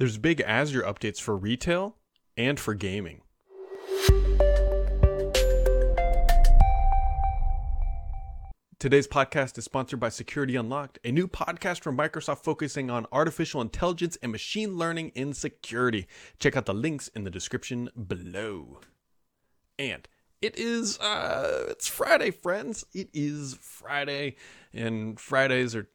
There's big Azure updates for retail and for gaming. Today's podcast is sponsored by Security Unlocked, a new podcast from Microsoft focusing on artificial intelligence and machine learning in security. Check out the links in the description below. And it is uh it's Friday, friends. It is Friday, and Fridays are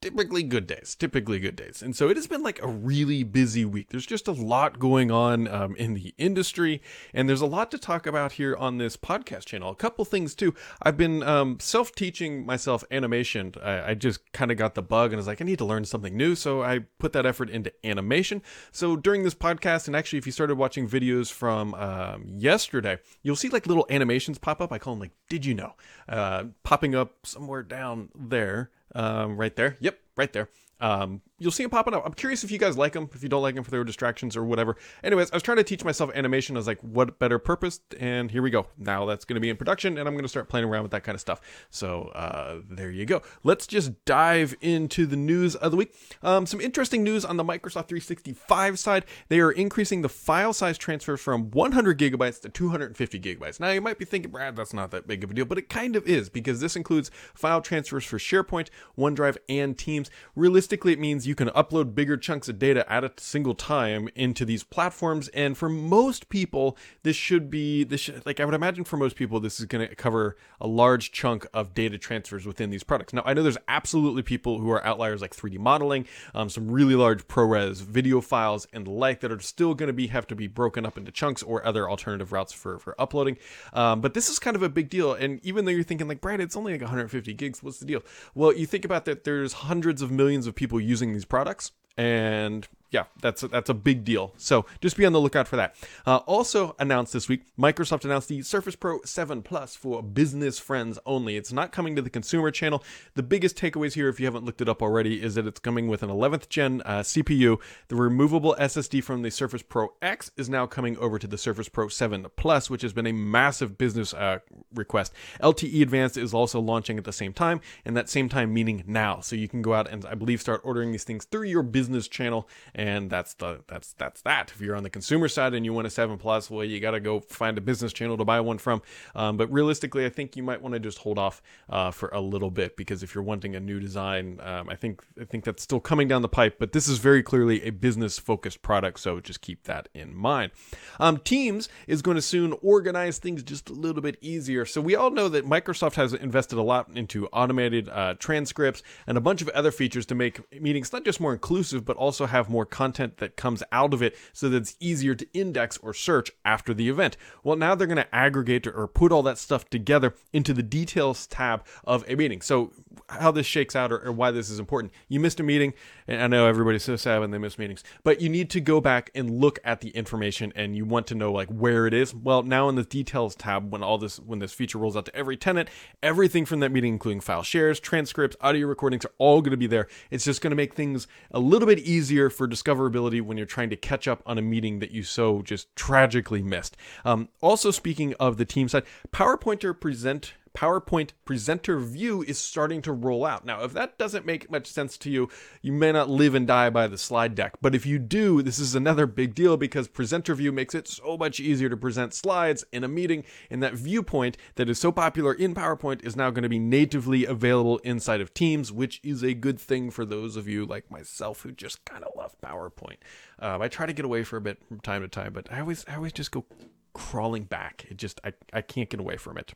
typically good days typically good days. And so it has been like a really busy week. There's just a lot going on um, in the industry and there's a lot to talk about here on this podcast channel. A couple things too. I've been um, self-teaching myself animation. I, I just kind of got the bug and was like i need to learn something new so i put that effort into animation. So during this podcast and actually if you started watching videos from um, yesterday you'll see like little animations pop up. I call them like did you know? Uh, popping up somewhere down there um, right there. Yep, right there. Um, you'll see them popping up. I'm curious if you guys like them, if you don't like them for their distractions or whatever. Anyways, I was trying to teach myself animation. I was like, what better purpose? And here we go. Now that's going to be in production, and I'm going to start playing around with that kind of stuff. So uh, there you go. Let's just dive into the news of the week. Um, some interesting news on the Microsoft 365 side. They are increasing the file size transfer from 100 gigabytes to 250 gigabytes. Now you might be thinking, Brad, that's not that big of a deal, but it kind of is because this includes file transfers for SharePoint, OneDrive, and Teams. Realistically, it means you can upload bigger chunks of data at a single time into these platforms. And for most people, this should be this should, like I would imagine for most people, this is going to cover a large chunk of data transfers within these products. Now, I know there's absolutely people who are outliers like 3D modeling, um, some really large ProRes video files and the like that are still going to be have to be broken up into chunks or other alternative routes for for uploading. Um, but this is kind of a big deal. And even though you're thinking like, Brad, it's only like 150 gigs, what's the deal? Well, you think about that. There's hundreds of millions of people using these products and yeah, that's a, that's a big deal. So just be on the lookout for that. Uh, also announced this week, Microsoft announced the Surface Pro 7 Plus for business friends only. It's not coming to the consumer channel. The biggest takeaways here, if you haven't looked it up already, is that it's coming with an 11th gen uh, CPU. The removable SSD from the Surface Pro X is now coming over to the Surface Pro 7 Plus, which has been a massive business uh, request. LTE Advanced is also launching at the same time, and that same time meaning now. So you can go out and I believe start ordering these things through your business channel and that's the that's that's that. If you're on the consumer side and you want a seven plus, well, you got to go find a business channel to buy one from. Um, but realistically, I think you might want to just hold off uh, for a little bit because if you're wanting a new design, um, I think I think that's still coming down the pipe. But this is very clearly a business focused product, so just keep that in mind. Um, Teams is going to soon organize things just a little bit easier. So we all know that Microsoft has invested a lot into automated uh, transcripts and a bunch of other features to make meetings not just more inclusive, but also have more content that comes out of it so that it's easier to index or search after the event. Well, now they're going to aggregate or put all that stuff together into the details tab of a meeting. So, how this shakes out or, or why this is important. You missed a meeting, and I know everybody's so sad when they miss meetings, but you need to go back and look at the information and you want to know like where it is. Well, now in the details tab, when all this when this feature rolls out to every tenant, everything from that meeting, including file shares, transcripts, audio recordings, are all going to be there. It's just going to make things a little bit easier for discoverability when you're trying to catch up on a meeting that you so just tragically missed. Um, also, speaking of the team side, PowerPointer present PowerPoint presenter view is starting to roll out. Now, if that doesn't make much sense to you, you may not live and die by the slide deck. But if you do, this is another big deal because presenter view makes it so much easier to present slides in a meeting. And that viewpoint that is so popular in PowerPoint is now going to be natively available inside of Teams, which is a good thing for those of you like myself who just kind of love PowerPoint. Um, I try to get away for a bit from time to time, but I always I always just go crawling back. It just I, I can't get away from it.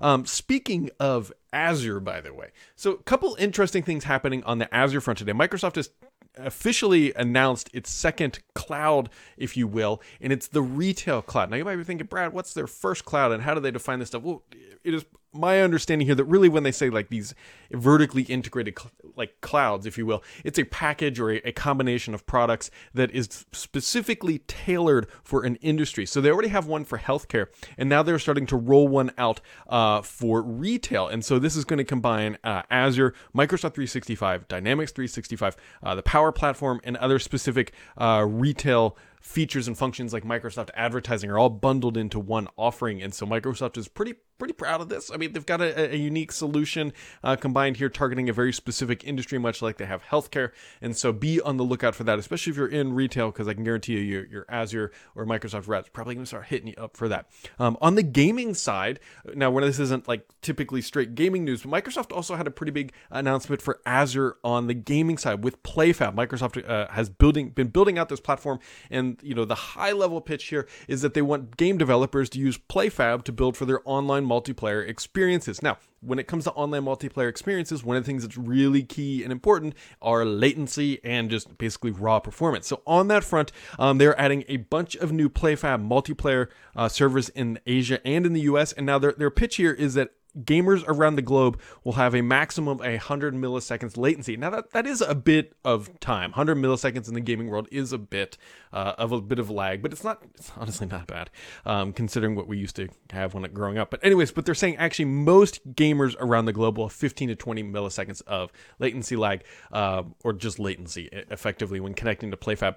Um, speaking of Azure, by the way, so a couple interesting things happening on the Azure front today. Microsoft has officially announced its second cloud, if you will, and it's the retail cloud. Now you might be thinking, Brad, what's their first cloud and how do they define this stuff? Well, it is my understanding here that really when they say like these vertically integrated cl- like clouds if you will it's a package or a, a, combination of products that is specifically tailored for an industry. So they already have one for healthcare and now they're starting to roll one out uh, for retail. And so this is going to combine uh, azure microsoft 365 dynamics 365 uh, the power platform and other specific uh, retail features and functions like Microsoft advertising are all bundled into one offering. And so Microsoft is pretty pretty proud of this. I mean, they've got a, a unique solution uh, combined here, targeting a very specific industry, much like they have healthcare. And so be on the lookout for that, especially if you're in retail, because I can guarantee you, your, your Azure or Microsoft reps probably going to start hitting you up for that. Um, on the gaming side, now when this isn't like typically straight gaming news, but Microsoft also had a pretty big announcement for Azure on the gaming side with PlayFab. Microsoft uh, has building been building out this platform, and you know the high level pitch here is that they want game developers to use PlayFab to build for their online multiplayer experiences. Now, when it comes to online multiplayer experiences, one of the things that's really key and important are latency and just basically raw performance. So on that front, um, they're adding a bunch of new PlayFab multiplayer uh, servers in Asia and in the US. And now their, their pitch here is that gamers around the globe will have a maximum of 100 milliseconds latency. Now that that is a bit of time. 100 milliseconds in the gaming world is a bit uh, of a bit of lag, but it's not. It's honestly not bad um, considering what we used to have when growing up. But anyways, but they're saying actually most gamers around the globe will have 15 to 20 milliseconds of latency lag uh, or just latency effectively when connecting to PlayFab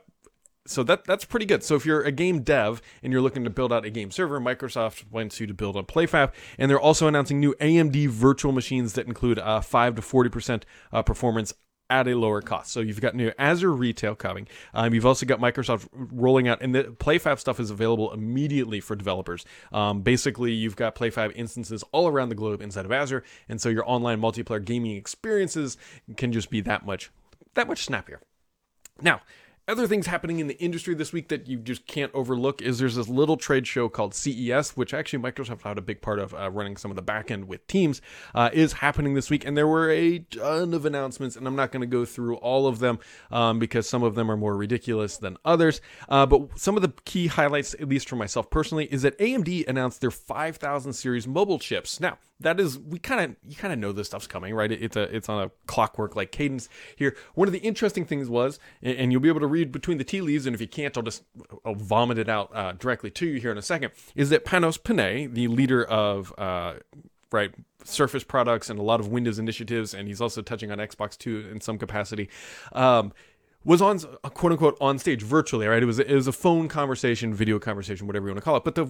so that that's pretty good. So if you're a game dev and you're looking to build out a game server, Microsoft wants you to build on PlayFab, and they're also announcing new AMD virtual machines that include uh, five to forty percent uh, performance at a lower cost. So you've got new Azure Retail coming. Um, you've also got Microsoft rolling out, and the PlayFab stuff is available immediately for developers. Um, basically, you've got PlayFab instances all around the globe inside of Azure, and so your online multiplayer gaming experiences can just be that much that much snappier. Now, other things happening in the industry this week that you just can't overlook is there's this little trade show called CES, which actually Microsoft had a big part of uh, running some of the back end with Teams, uh, is happening this week. And there were a ton of announcements, and I'm not going to go through all of them um, because some of them are more ridiculous than others. Uh, but some of the key highlights, at least for myself personally, is that AMD announced their 5000 series mobile chips. Now, that is we kind of you kind of know this stuff's coming right it's a it's on a clockwork like cadence here one of the interesting things was and you'll be able to read between the tea leaves and if you can't i'll just I'll vomit it out uh, directly to you here in a second is that panos panay the leader of uh, right surface products and a lot of windows initiatives and he's also touching on xbox 2 in some capacity um, was on quote unquote on stage virtually, right? It was it was a phone conversation, video conversation, whatever you want to call it. But the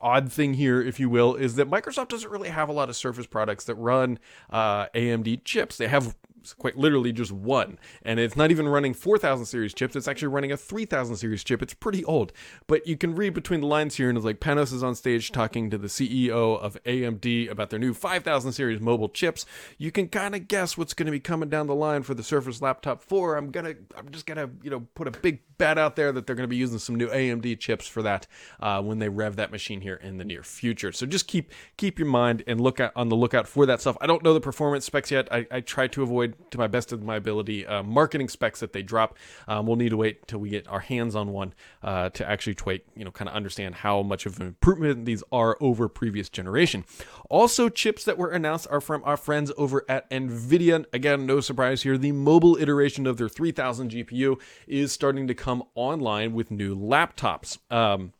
odd thing here, if you will, is that Microsoft doesn't really have a lot of Surface products that run uh, AMD chips. They have quite literally just one. And it's not even running 4000 series chips, it's actually running a 3000 series chip. It's pretty old. But you can read between the lines here, and it's like Panos is on stage talking to the CEO of AMD about their new 5000 series mobile chips. You can kind of guess what's going to be coming down the line for the Surface Laptop 4. I'm gonna, I'm just gonna, you know, put a big bet out there that they're going to be using some new AMD chips for that uh, when they rev that machine here in the near future. So just keep keep your mind and look at on the lookout for that stuff. I don't know the performance specs yet. I, I try to avoid to my best of my ability. Uh, marketing specs that they drop, um, we'll need to wait till we get our hands on one uh, to actually tweak, you know, kind of understand how much of an improvement these are over previous generation. Also, chips that were announced are from our friends over at NVIDIA. Again, no surprise here. The mobile iteration of their 3000 GPU is starting to come online with new laptops. Um,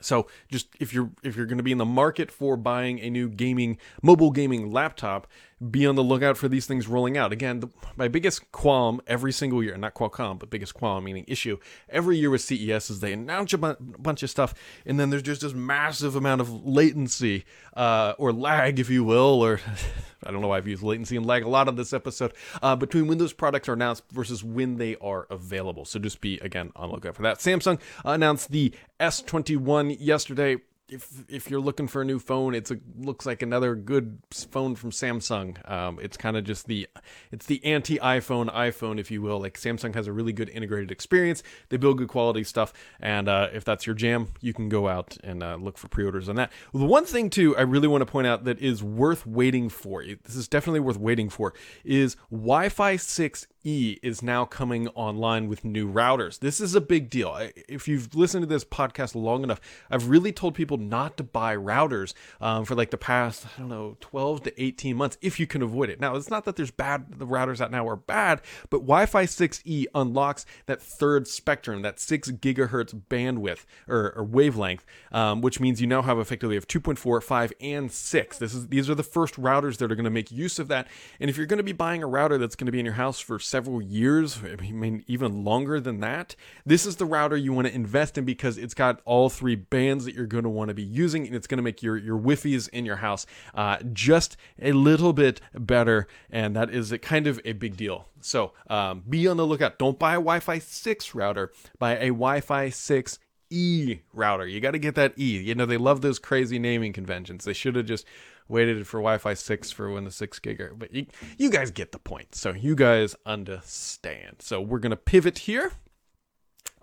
so just if you're if you're going to be in the market for buying a new gaming mobile gaming laptop, be on the lookout for these things rolling out. Again, the, my biggest qualm every single year, not Qualcomm, but biggest qualm, meaning issue, every year with CES is they announce a bu- bunch of stuff, and then there's just this massive amount of latency uh, or lag, if you will, or I don't know why I've used latency and lag a lot on this episode, uh, between when those products are announced versus when they are available. So just be, again, on the lookout for that. Samsung announced the S21 yesterday if if you're looking for a new phone, it's a looks like another good phone from Samsung. Um, it's kind of just the it's the anti iPhone iPhone, if you will. Like Samsung has a really good integrated experience. They build good quality stuff, and uh, if that's your jam, you can go out and uh, look for pre-orders on that. The one thing too, I really want to point out that is worth waiting for. This is definitely worth waiting for. Is Wi-Fi six E is now coming online with new routers. This is a big deal. If you've listened to this podcast long enough, I've really told people not to buy routers um, for like the past, I don't know, 12 to 18 months if you can avoid it. Now, it's not that there's bad, the routers out now are bad, but Wi Fi 6E unlocks that third spectrum, that 6 gigahertz bandwidth or, or wavelength, um, which means you now have effectively have 2.4, 5, and 6. This is These are the first routers that are going to make use of that. And if you're going to be buying a router that's going to be in your house for several years, I mean, even longer than that. This is the router you want to invest in because it's got all three bands that you're going to want to be using, and it's going to make your, your Wi-Fi's in your house uh, just a little bit better, and that is a kind of a big deal. So um, be on the lookout. Don't buy a Wi-Fi 6 router. Buy a Wi-Fi 6 E router. You got to get that E. You know, they love those crazy naming conventions. They should have just waited for Wi-Fi 6 for when the 6 gig but you, you guys get the point. So you guys understand. So we're to pivot here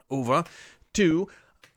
over to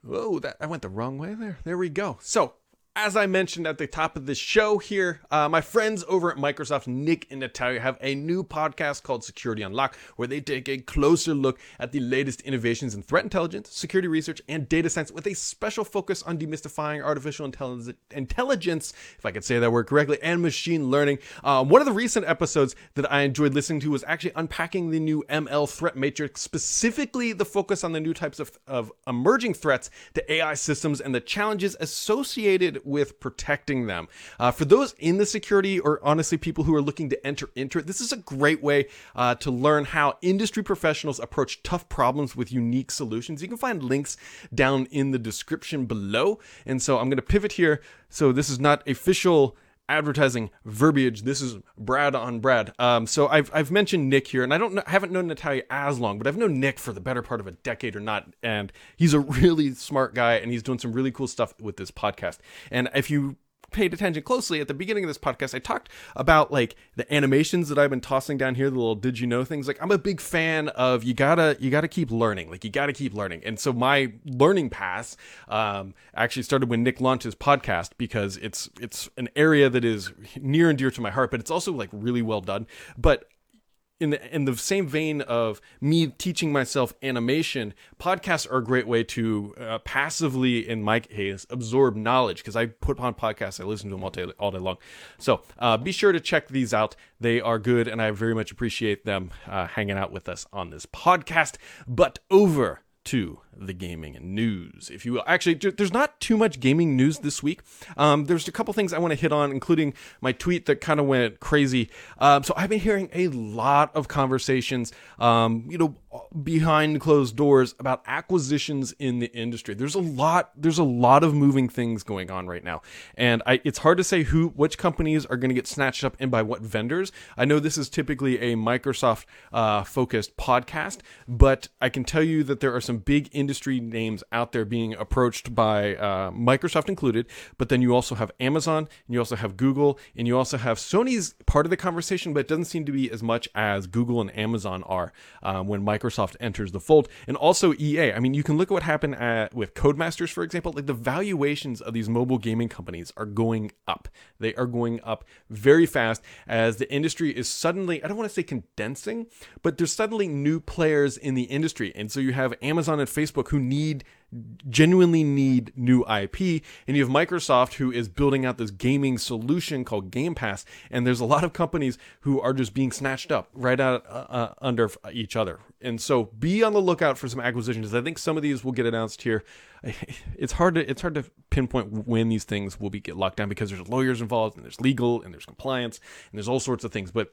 Oh, that I went the wrong way there. There we go. So, as I mentioned at the top of the show here, uh, my friends over at Microsoft, Nick and Natalia, have a new podcast called Security Unlocked, where they take a closer look at the latest innovations in threat intelligence, security research, and data science with a special focus on demystifying artificial intelligence, if I could say that word correctly, and machine learning. Um, one of the recent episodes that I enjoyed listening to was actually unpacking the new ML threat matrix, specifically the focus on the new types of, of emerging threats to AI systems and the challenges associated with protecting them. Uh, for those in the security or honestly people who are looking to enter into it, this is a great way uh, to learn how industry professionals approach tough problems with unique solutions. You can find links down in the description below. And so I'm going to pivot here. So this is not official advertising verbiage. This is Brad on Brad. Um, so I've I've mentioned Nick here, and I don't know, I haven't known Natalia as long, but I've known Nick for the better part of a decade or not, and he's a really smart guy, and he's doing some really cool stuff with this podcast. And if you paid attention closely at the beginning of this podcast, I talked about like the animations that I've been tossing down here, the little did you know things. Like I'm a big fan of you gotta you gotta keep learning. Like you gotta keep learning. And so my learning pass um, actually started when Nick launched his podcast because it's it's an area that is near and dear to my heart, but it's also like really well done. But in the in the same vein of me teaching myself animation, podcasts are a great way to uh, passively, in my case, absorb knowledge because I put on podcasts, I listen to them all day all day long. So uh, be sure to check these out; they are good, and I very much appreciate them uh, hanging out with us on this podcast. But over to the gaming news, if you will. Actually, there's not too much gaming news this week. Um, there's a couple things I want to hit on, including my tweet that kind of went crazy. Um, so I've been hearing a lot of conversations, um, you know, behind closed doors about acquisitions in the industry. There's a lot. There's a lot of moving things going on right now, and I, it's hard to say who, which companies are going to get snatched up and by what vendors. I know this is typically a Microsoft uh, focused podcast, but I can tell you that there are some big industry names out there being approached by uh, Microsoft included, but then you also have Amazon, and you also have Google, and you also have Sony's part of the conversation, but it doesn't seem to be as much as Google and Amazon are um, when Microsoft enters the fold, and also EA. I mean, you can look at what happened at, with Codemasters, for example. Like the valuations of these mobile gaming companies are going up. They are going up very fast as the industry is suddenly, I don't want to say condensing, but there's suddenly new players in the industry. And so you have Amazon and Facebook who need genuinely need new IP, and you have Microsoft who is building out this gaming solution called Game Pass, and there's a lot of companies who are just being snatched up right out uh, uh under each other. And so be on the lookout for some acquisitions. I think some of these will get announced here. It's hard to it's hard to pinpoint when these things will be get locked down because there's lawyers involved and there's legal and there's compliance and there's all sorts of things. But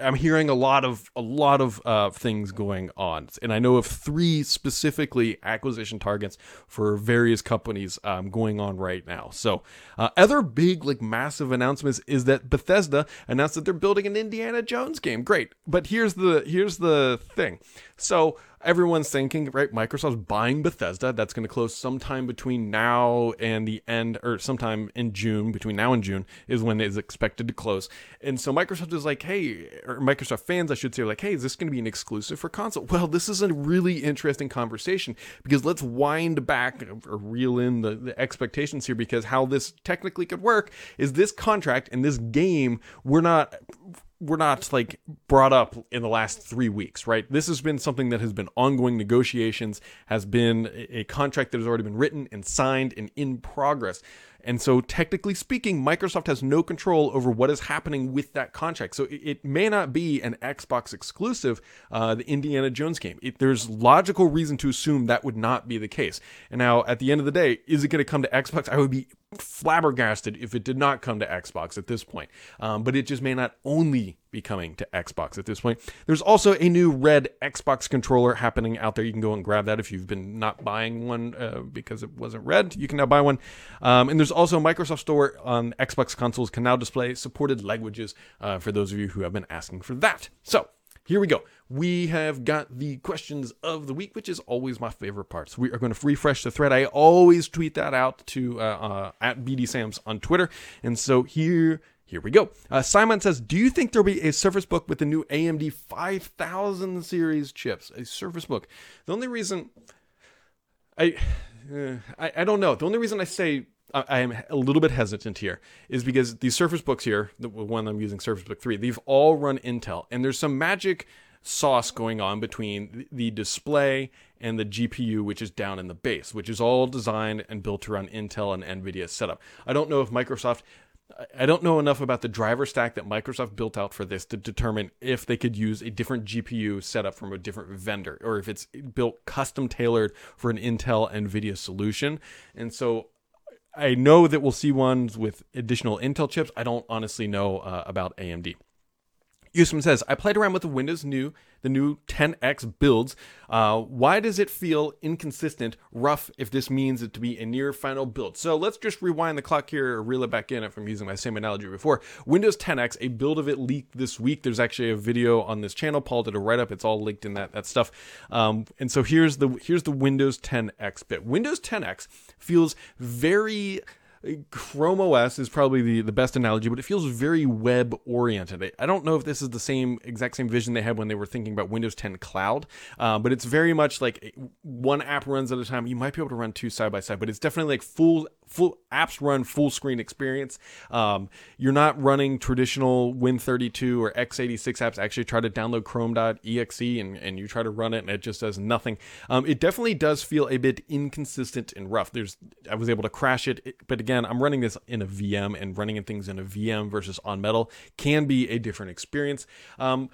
I'm hearing a lot of a lot of uh, things going on, and I know of three specifically acquisition targets for various companies um, going on right now. So, uh, other big like massive announcements is that Bethesda announced that they're building an Indiana Jones game. Great, but here's the here's the thing. So everyone's thinking, right? Microsoft's buying Bethesda. That's going to close sometime between now and the end, or sometime in June. Between now and June is when it's expected to close. And so Microsoft is like, hey, or Microsoft fans, I should say, like, hey, is this going to be an exclusive for console? Well, this is a really interesting conversation because let's wind back or reel in the, the expectations here because how this technically could work is this contract and this game, we're not we're not like brought up in the last three weeks, right? This has been something that has been ongoing negotiations, has been a contract that has already been written and signed and in progress. And so, technically speaking, Microsoft has no control over what is happening with that contract. So, it, it may not be an Xbox exclusive, uh, the Indiana Jones game. It, there's logical reason to assume that would not be the case. And now, at the end of the day, is it going to come to Xbox? I would be flabbergasted if it did not come to Xbox at this point. Um, but it just may not only be coming to Xbox at this point. There's also a new red Xbox controller happening out there. You can go and grab that if you've been not buying one uh, because it wasn't red. You can now buy one. Um, and there's also Microsoft Store on Xbox consoles can now display supported languages uh, for those of you who have been asking for that. So here we go. We have got the questions of the week, which is always my favorite part. So we are going to refresh the thread. I always tweet that out to uh, uh, at BD Sams on Twitter, and so here here we go. Uh, Simon says, "Do you think there'll be a Surface Book with the new AMD 5000 series chips? A Surface Book." The only reason I, uh, I, I don't know. The only reason I say I am a little bit hesitant here is because these Surface Books here, the one I'm using, Surface Book 3, they've all run Intel, and there's some magic sauce going on between the display and the GPU, which is down in the base, which is all designed and built around Intel and NVIDIA setup. I don't know if Microsoft, I don't know enough about the driver stack that Microsoft built out for this to determine if they could use a different GPU setup from a different vendor or if it's built custom tailored for an Intel NVIDIA solution. And so I know that we'll see ones with additional Intel chips. I don't honestly know uh, about AMD. Usman says, I played around with the Windows new, the new 10X builds. Uh, why does it feel inconsistent, rough, if this means it to be a near final build? So let's just rewind the clock here or reel it back in if I'm using my same analogy before. Windows 10X, a build of it leaked this week. There's actually a video on this channel. Paul did a write up. It's all linked in that, that stuff. Um, and so here's the here's the Windows 10X bit. Windows 10X feels very Chrome OS is probably the, the best analogy, but it feels very web oriented. I don't know if this is the same exact same vision they had when they were thinking about Windows 10 Cloud, uh, but it's very much like one app runs at a time. You might be able to run two side by side, but it's definitely like full full apps run full screen experience. Um, you're not running traditional Win32 or x86 apps. Actually, try to download Chrome.exe and, and you try to run it, and it just does nothing. Um, it definitely does feel a bit inconsistent and rough. There's I was able to crash it, but again, I'm running this in a VM, and running things in a VM versus on metal can be a different experience. Um,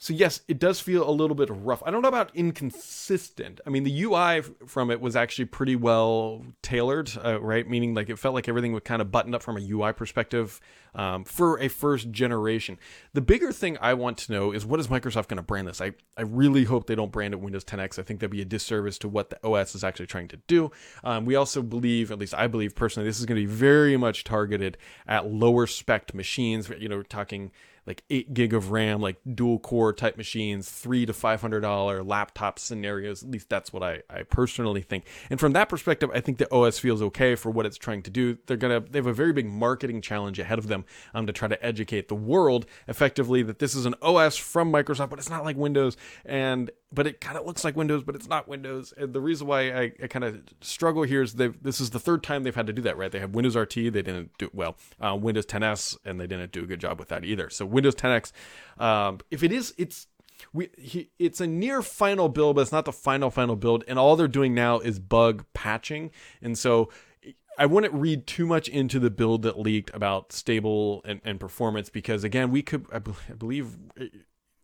so yes, it does feel a little bit rough. I don't know about inconsistent. I mean, the UI from it was actually pretty well tailored, uh, right? Meaning like it felt like everything was kind of buttoned up from a UI perspective um, for a first generation. The bigger thing I want to know is what is Microsoft going to brand this? I, I really hope they don't brand it Windows 10X. I think that'd be a disservice to what the OS is actually trying to do. Um, we also believe, at least I believe personally, this is going to be very much targeted at lower spec machines. You know, talking like eight gig of RAM, like dual core type machines, three to five hundred dollar laptop scenarios. At least that's what I, I personally think. And from that perspective, I think the OS feels okay for what it's trying to do. They're gonna they have a very big marketing challenge ahead of them um, to try to educate the world effectively that this is an OS from Microsoft, but it's not like Windows. And but it kind of looks like Windows, but it's not Windows. And the reason why I, I kind of struggle here is they this is the third time they've had to do that, right? They have Windows RT, they didn't do well. Uh, Windows 10s, and they didn't do a good job with that either. So Windows 10x, um, if it is, it's we he, it's a near final build, but it's not the final final build. And all they're doing now is bug patching, and so I wouldn't read too much into the build that leaked about stable and, and performance because again, we could I, I believe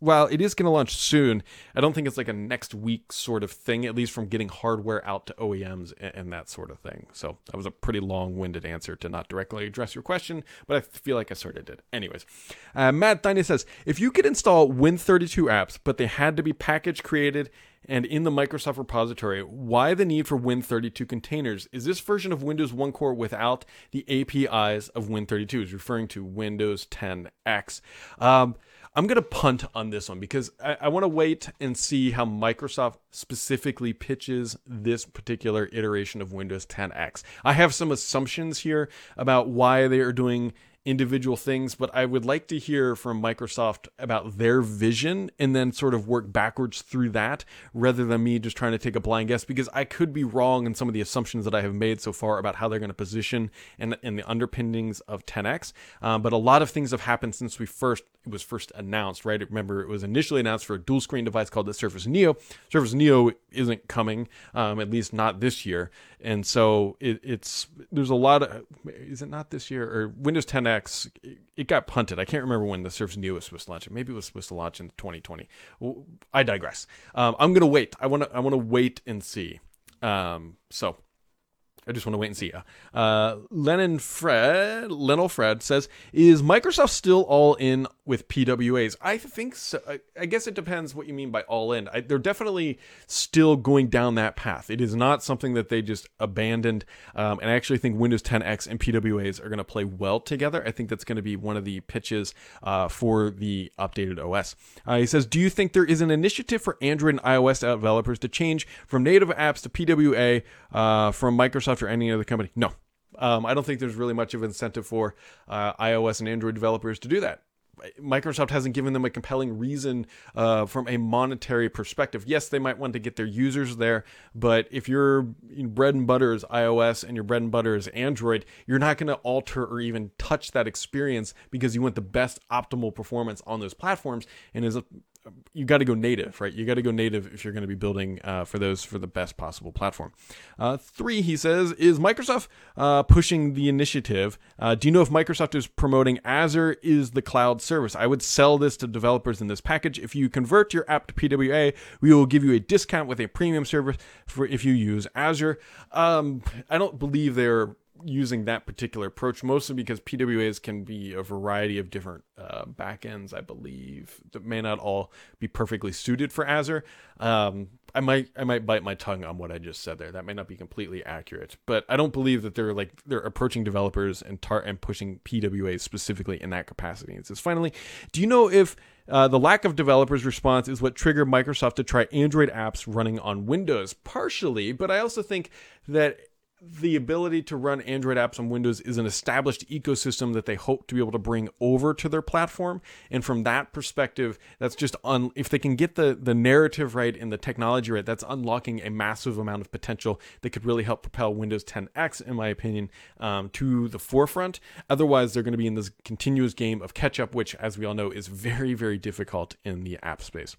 well, it is going to launch soon. I don't think it's like a next week sort of thing, at least from getting hardware out to OEMs and, and that sort of thing. So that was a pretty long winded answer to not directly address your question, but I feel like I sort of did. Anyways, uh, Matt Tiny says if you could install Win32 apps, but they had to be package created and in the Microsoft repository, why the need for Win32 containers? Is this version of Windows One Core without the APIs of Win32? Is referring to Windows 10X. Um, I'm going to punt on this one because I, I want to wait and see how Microsoft specifically pitches this particular iteration of Windows 10X. I have some assumptions here about why they are doing individual things, but I would like to hear from Microsoft about their vision and then sort of work backwards through that rather than me just trying to take a blind guess because I could be wrong in some of the assumptions that I have made so far about how they're going to position and, and the underpinnings of 10X. Um, but a lot of things have happened since we first it was first announced, right? Remember, it was initially announced for a dual screen device called the Surface Neo. Surface Neo isn't coming, um, at least not this year, and so it, it's there's a lot of is it not this year or Windows 10X? It got punted. I can't remember when the Surface Neo was supposed to launch. Maybe it was supposed to launch in 2020. I digress. Um, I'm gonna wait. I want to I want to wait and see. Um, so I just want to wait and see. Uh, Lennon Fred, Lennel Fred says, "Is Microsoft still all in with PWAs. I think so. I guess it depends what you mean by all in. I, they're definitely still going down that path. It is not something that they just abandoned. Um, and I actually think Windows 10X and PWAs are going to play well together. I think that's going to be one of the pitches uh, for the updated OS. Uh, he says, Do you think there is an initiative for Android and iOS developers to change from native apps to PWA uh, from Microsoft or any other company? No. Um, I don't think there's really much of an incentive for uh, iOS and Android developers to do that. Microsoft hasn't given them a compelling reason uh, from a monetary perspective. Yes, they might want to get their users there, but if your bread and butter is iOS and your bread and butter is Android, you're not going to alter or even touch that experience because you want the best optimal performance on those platforms. And as a you got to go native, right? You got to go native if you're going to be building uh, for those for the best possible platform. Uh, three, he says, is Microsoft uh, pushing the initiative. Uh, do you know if Microsoft is promoting Azure is the cloud service? I would sell this to developers in this package. If you convert your app to PWA, we will give you a discount with a premium service for if you use Azure. Um, I don't believe they're using that particular approach, mostly because PWAs can be a variety of different uh, backends, I believe, that may not all be perfectly suited for Azure. Um, I might I might bite my tongue on what I just said there. That may not be completely accurate, but I don't believe that they're like they're approaching developers and tar- and pushing PWAs specifically in that capacity. It says finally, do you know if uh, the lack of developers' response is what triggered Microsoft to try Android apps running on Windows? Partially, but I also think that the ability to run Android apps on Windows is an established ecosystem that they hope to be able to bring over to their platform. And from that perspective, that's just un- if they can get the the narrative right and the technology right, that's unlocking a massive amount of potential that could really help propel Windows 10X, in my opinion, um, to the forefront. Otherwise, they're going to be in this continuous game of catch up, which, as we all know, is very very difficult in the app space.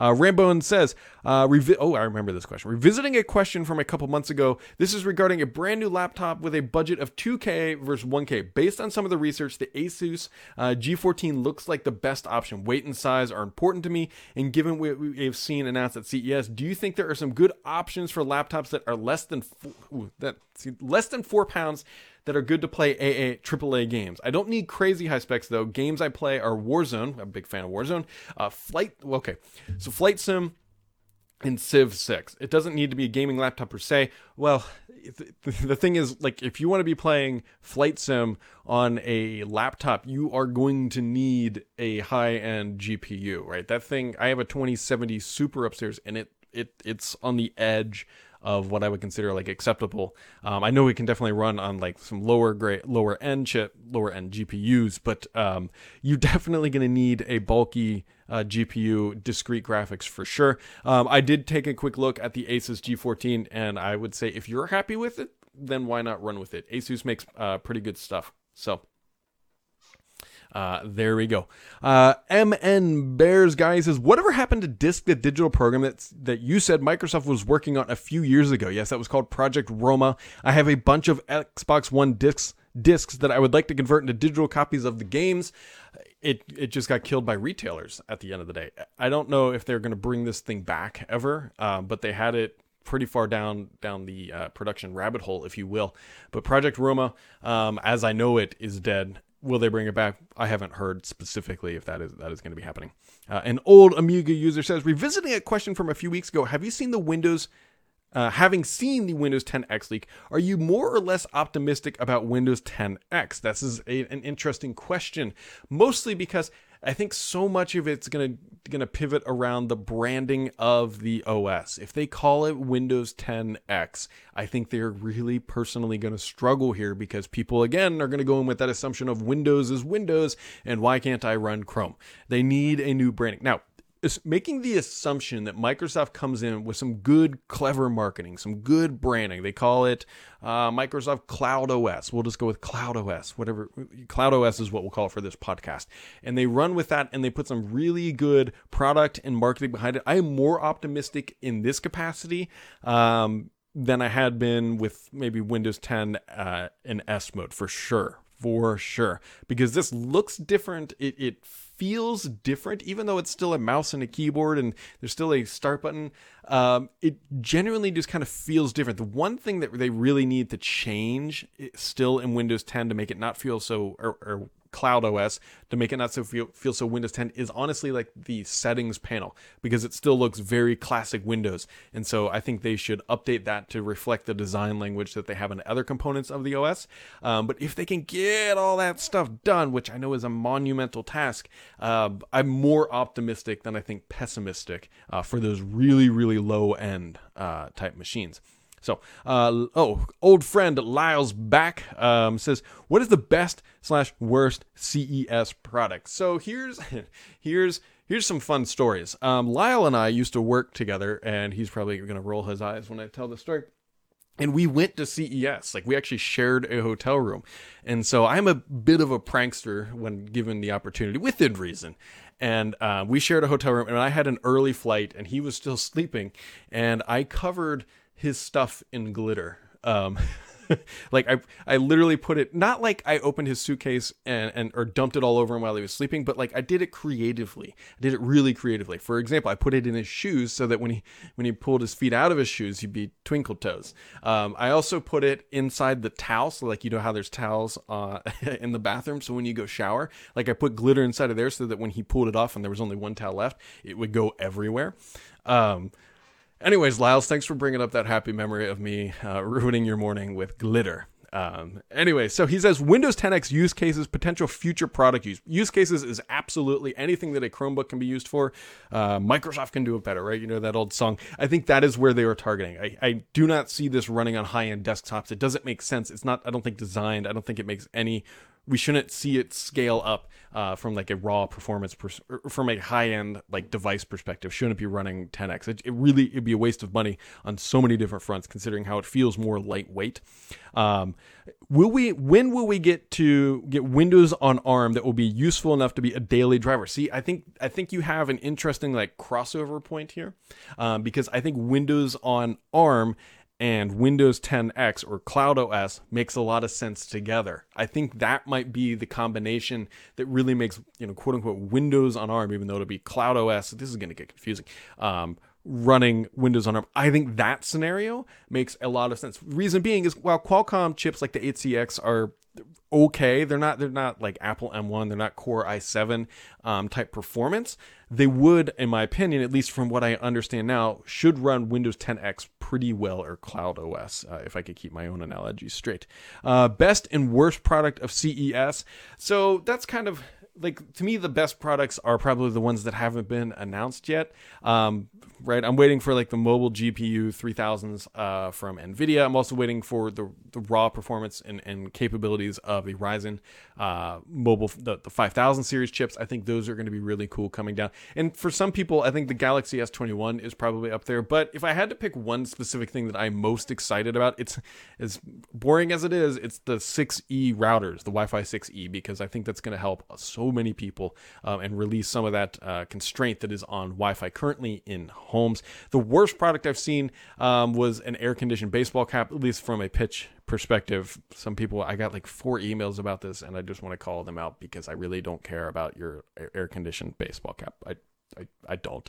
Uh, Rambone says, uh, revi- oh, I remember this question. Revisiting a question from a couple months ago, this is regarding a brand new laptop with a budget of 2K versus 1K. Based on some of the research, the Asus uh, G14 looks like the best option. Weight and size are important to me, and given what we've seen announced at CES, do you think there are some good options for laptops that are less than four, ooh, that see, less than four pounds that are good to play AA AAA games. I don't need crazy high specs though. Games I play are Warzone. I'm a big fan of Warzone. Uh, Flight. Okay, so Flight Sim and Civ 6. It doesn't need to be a gaming laptop per se. Well, the thing is, like, if you want to be playing Flight Sim on a laptop, you are going to need a high end GPU, right? That thing, I have a 2070 Super upstairs, and it it it's on the edge of what I would consider like acceptable. Um, I know we can definitely run on like some lower grade, lower end chip, lower end GPUs, but um, you're definitely going to need a bulky uh, GPU, discrete graphics for sure. Um, I did take a quick look at the Asus G14, and I would say if you're happy with it, then why not run with it? Asus makes uh, pretty good stuff. So uh, there we go. Uh, MN Bears guy says, whatever happened to Disk the digital program that that you said Microsoft was working on a few years ago? Yes, that was called Project Roma. I have a bunch of Xbox One discs discs that I would like to convert into digital copies of the games. It it just got killed by retailers at the end of the day. I don't know if they're going to bring this thing back ever, uh, but they had it pretty far down down the uh, production rabbit hole, if you will. But Project Roma, um, as I know it, is dead, will they bring it back? I haven't heard specifically if that is that is going to be happening. Uh, an old Amiga user says, revisiting a question from a few weeks ago, have you seen the Windows? Uh, having seen the Windows 10X leak, are you more or less optimistic about Windows 10X? This is a, an interesting question, mostly because I think so much of it's gonna gonna pivot around the branding of the OS. If they call it Windows 10X, I think they're really personally gonna struggle here because people again are gonna go in with that assumption of Windows is Windows and why can't I run Chrome? They need a new branding. Now, making the assumption that Microsoft comes in with some good, clever marketing, some good branding. They call it uh, Microsoft Cloud OS. We'll just go with Cloud OS, whatever. Cloud OS is what we'll call it for this podcast. And they run with that and they put some really good product and marketing behind it. I am more optimistic in this capacity. Um, than I had been with maybe Windows 10 uh, in S mode for sure, for sure, because this looks different. It, it feels different, even though it's still a mouse and a keyboard and there's still a start button. Um, it genuinely just kind of feels different. The one thing that they really need to change still in Windows 10 to make it not feel so or, or Cloud OS to make it not so feel, feel so Windows 10 is honestly like the settings panel because it still looks very classic Windows. And so I think they should update that to reflect the design language that they have in other components of the OS. Um, but if they can get all that stuff done, which I know is a monumental task, uh, I'm more optimistic than I think pessimistic uh, for those really, really low end uh, type machines. So, uh, oh, old friend Lyle's back um, says, "What is the best slash worst CES product?" So here's here's here's some fun stories. Um, Lyle and I used to work together, and he's probably going to roll his eyes when I tell the story. And we went to CES, like we actually shared a hotel room. And so I'm a bit of a prankster when given the opportunity, within reason and uh, we shared a hotel room and i had an early flight and he was still sleeping and i covered his stuff in glitter. Um, like I, I literally put it not like I opened his suitcase and, and or dumped it all over him while he was sleeping, but like I did it creatively. I did it really creatively. For example, I put it in his shoes so that when he when he pulled his feet out of his shoes, he'd be twinkle toes. Um, I also put it inside the towel, so like you know how there's towels uh, in the bathroom. So when you go shower, like I put glitter inside of there so that when he pulled it off and there was only one towel left, it would go everywhere. Um, Anyways, Lyles, thanks for bringing up that happy memory of me uh, ruining your morning with glitter. Um, anyway, so he says Windows 10X use cases, potential future product use. Use cases is absolutely anything that a Chromebook can be used for. Uh, Microsoft can do it better, right? You know that old song. I think that is where they were targeting. I, I do not see this running on high end desktops. It doesn't make sense. It's not, I don't think, designed. I don't think it makes any we shouldn't see it scale up uh, from like a raw performance pers- from a high end like device perspective. Shouldn't be running 10x. It, it, really it'd be a waste of money on so many different fronts, considering how it feels more lightweight. Um, will we? When will we get to get Windows on ARM that will be useful enough to be a daily driver? See, I think I think you have an interesting like crossover point here, um, because I think Windows on ARM and Windows 10X or Cloud OS makes a lot of sense together. I think that might be the combination that really makes, you know, quote unquote Windows on ARM, even though it'll be Cloud OS. This is going to get confusing. Um, running Windows on ARM. I think that scenario makes a lot of sense. Reason being is while Qualcomm chips like the 8CX are okay. They're not they're not like Apple M1. They're not Core i7 um, type performance. They would, in my opinion, at least from what I understand now, should run Windows 10X pretty well or Cloud OS, uh, if I could keep my own analogy straight. Uh, best and worst product of CES. So that's kind of like to me the best products are probably the ones that haven't been announced yet. Um, right i'm waiting for like the mobile gpu 3000s uh, from nvidia. I'm also waiting for the, the raw performance and, and capabilities of the ryzen uh, mobile the, the 5000 series chips. I think those are going to be really cool coming down. And for some people i think the galaxy s21 is probably up there. But if i had to pick one specific thing that i'm most excited about it's as boring as it is it's the 6e routers the wi-fi 6e because i think that's going to help so many people um, and release some of that uh, constraint that is on Wi-Fi currently in homes. The worst product I've seen um, was an air-conditioned baseball cap, at least from a pitch perspective. Some people, I got like four emails about this, and I just want to call them out because I really don't care about your air-conditioned baseball cap. I, I, I don't.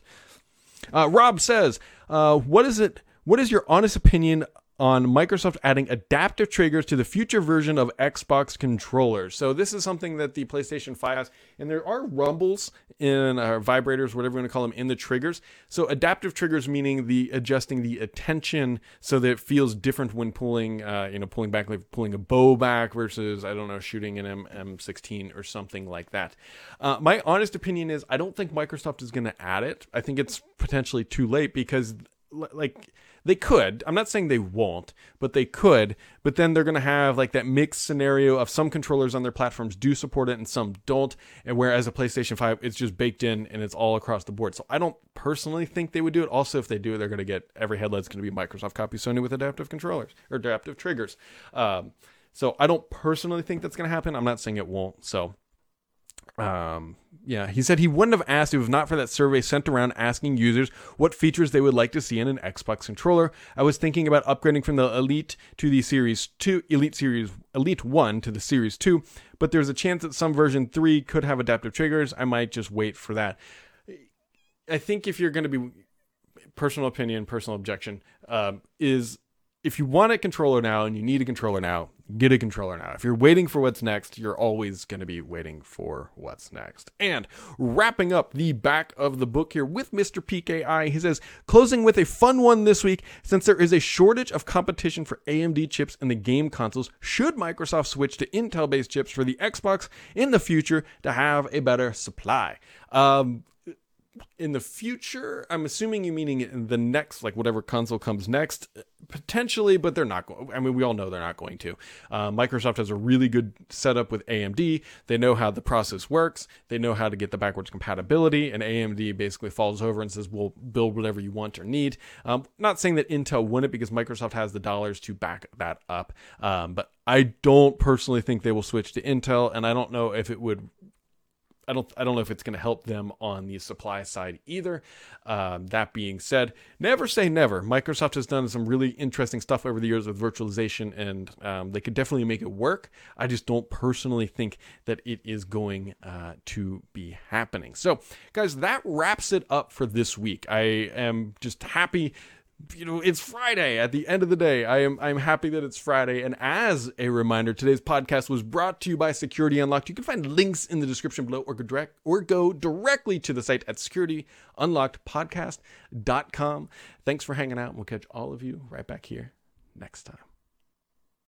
Uh, Rob says, uh, "What is it? What is your honest opinion on Microsoft adding adaptive triggers to the future version of Xbox controllers. So this is something that the PlayStation 5 has, and there are rumbles in uh, vibrators, whatever you want to call them, in the triggers. So adaptive triggers meaning the adjusting the attention so that it feels different when pulling, uh, you know, pulling back, like pulling a bow back versus I don't know, shooting an M- M16 or something like that. Uh, my honest opinion is I don't think Microsoft is going to add it. I think it's potentially too late because like they could. I'm not saying they won't, but they could. But then they're going to have like that mixed scenario of some controllers on their platforms do support it and some don't. And whereas a PlayStation 5, it's just baked in and it's all across the board. So I don't personally think they would do it. Also, if they do, they're going to get every headlight's going to be Microsoft copy Sony with adaptive controllers or adaptive triggers. Um, so I don't personally think that's going to happen. I'm not saying it won't. So um, yeah, he said he wouldn't have asked if not for that survey sent around asking users what features they would like to see in an Xbox controller. I was thinking about upgrading from the Elite to the Series 2, Elite Series Elite 1 to the Series 2, but there's a chance that some version 3 could have adaptive triggers. I might just wait for that. I think if you're going to be personal opinion, personal objection, um, is if you want a controller now and you need a controller now, get a controller now. If you're waiting for what's next, you're always going to be waiting for what's next. And wrapping up the back of the book here with Mr. PKI, he says, closing with a fun one this week, since there is a shortage of competition for AMD chips in the game consoles, should Microsoft switch to Intel based chips for the Xbox in the future to have a better supply? Um, in the future i'm assuming you meaning in the next like whatever console comes next potentially but they're not going i mean we all know they're not going to. Uh, microsoft has a really good setup with amd they know how the process works. They know how to get the backwards compatibility and amd basically falls over and says we'll build whatever you want or need. Um, not saying that intel wouldn't because microsoft has the dollars to back that up. Um, but i don't personally think they will switch to intel and i don't know if it would I don't I don't know if it's going to help them on the supply side either. Um, that being said, never say never. Microsoft has done some really interesting stuff over the years with virtualization, and um, they could definitely make it work. I just don't personally think that it is going uh, to be happening. So, guys, that wraps it up for this week. I am just happy you know, it's Friday. At the end of the day, I am I'm happy that it's Friday. And as a reminder, today's podcast was brought to you by Security Unlocked. You can find links in the description below or go direct or go directly to the site at securityunlockedpodcast.com. Thanks for hanging out. and We'll catch all of you right back here next time.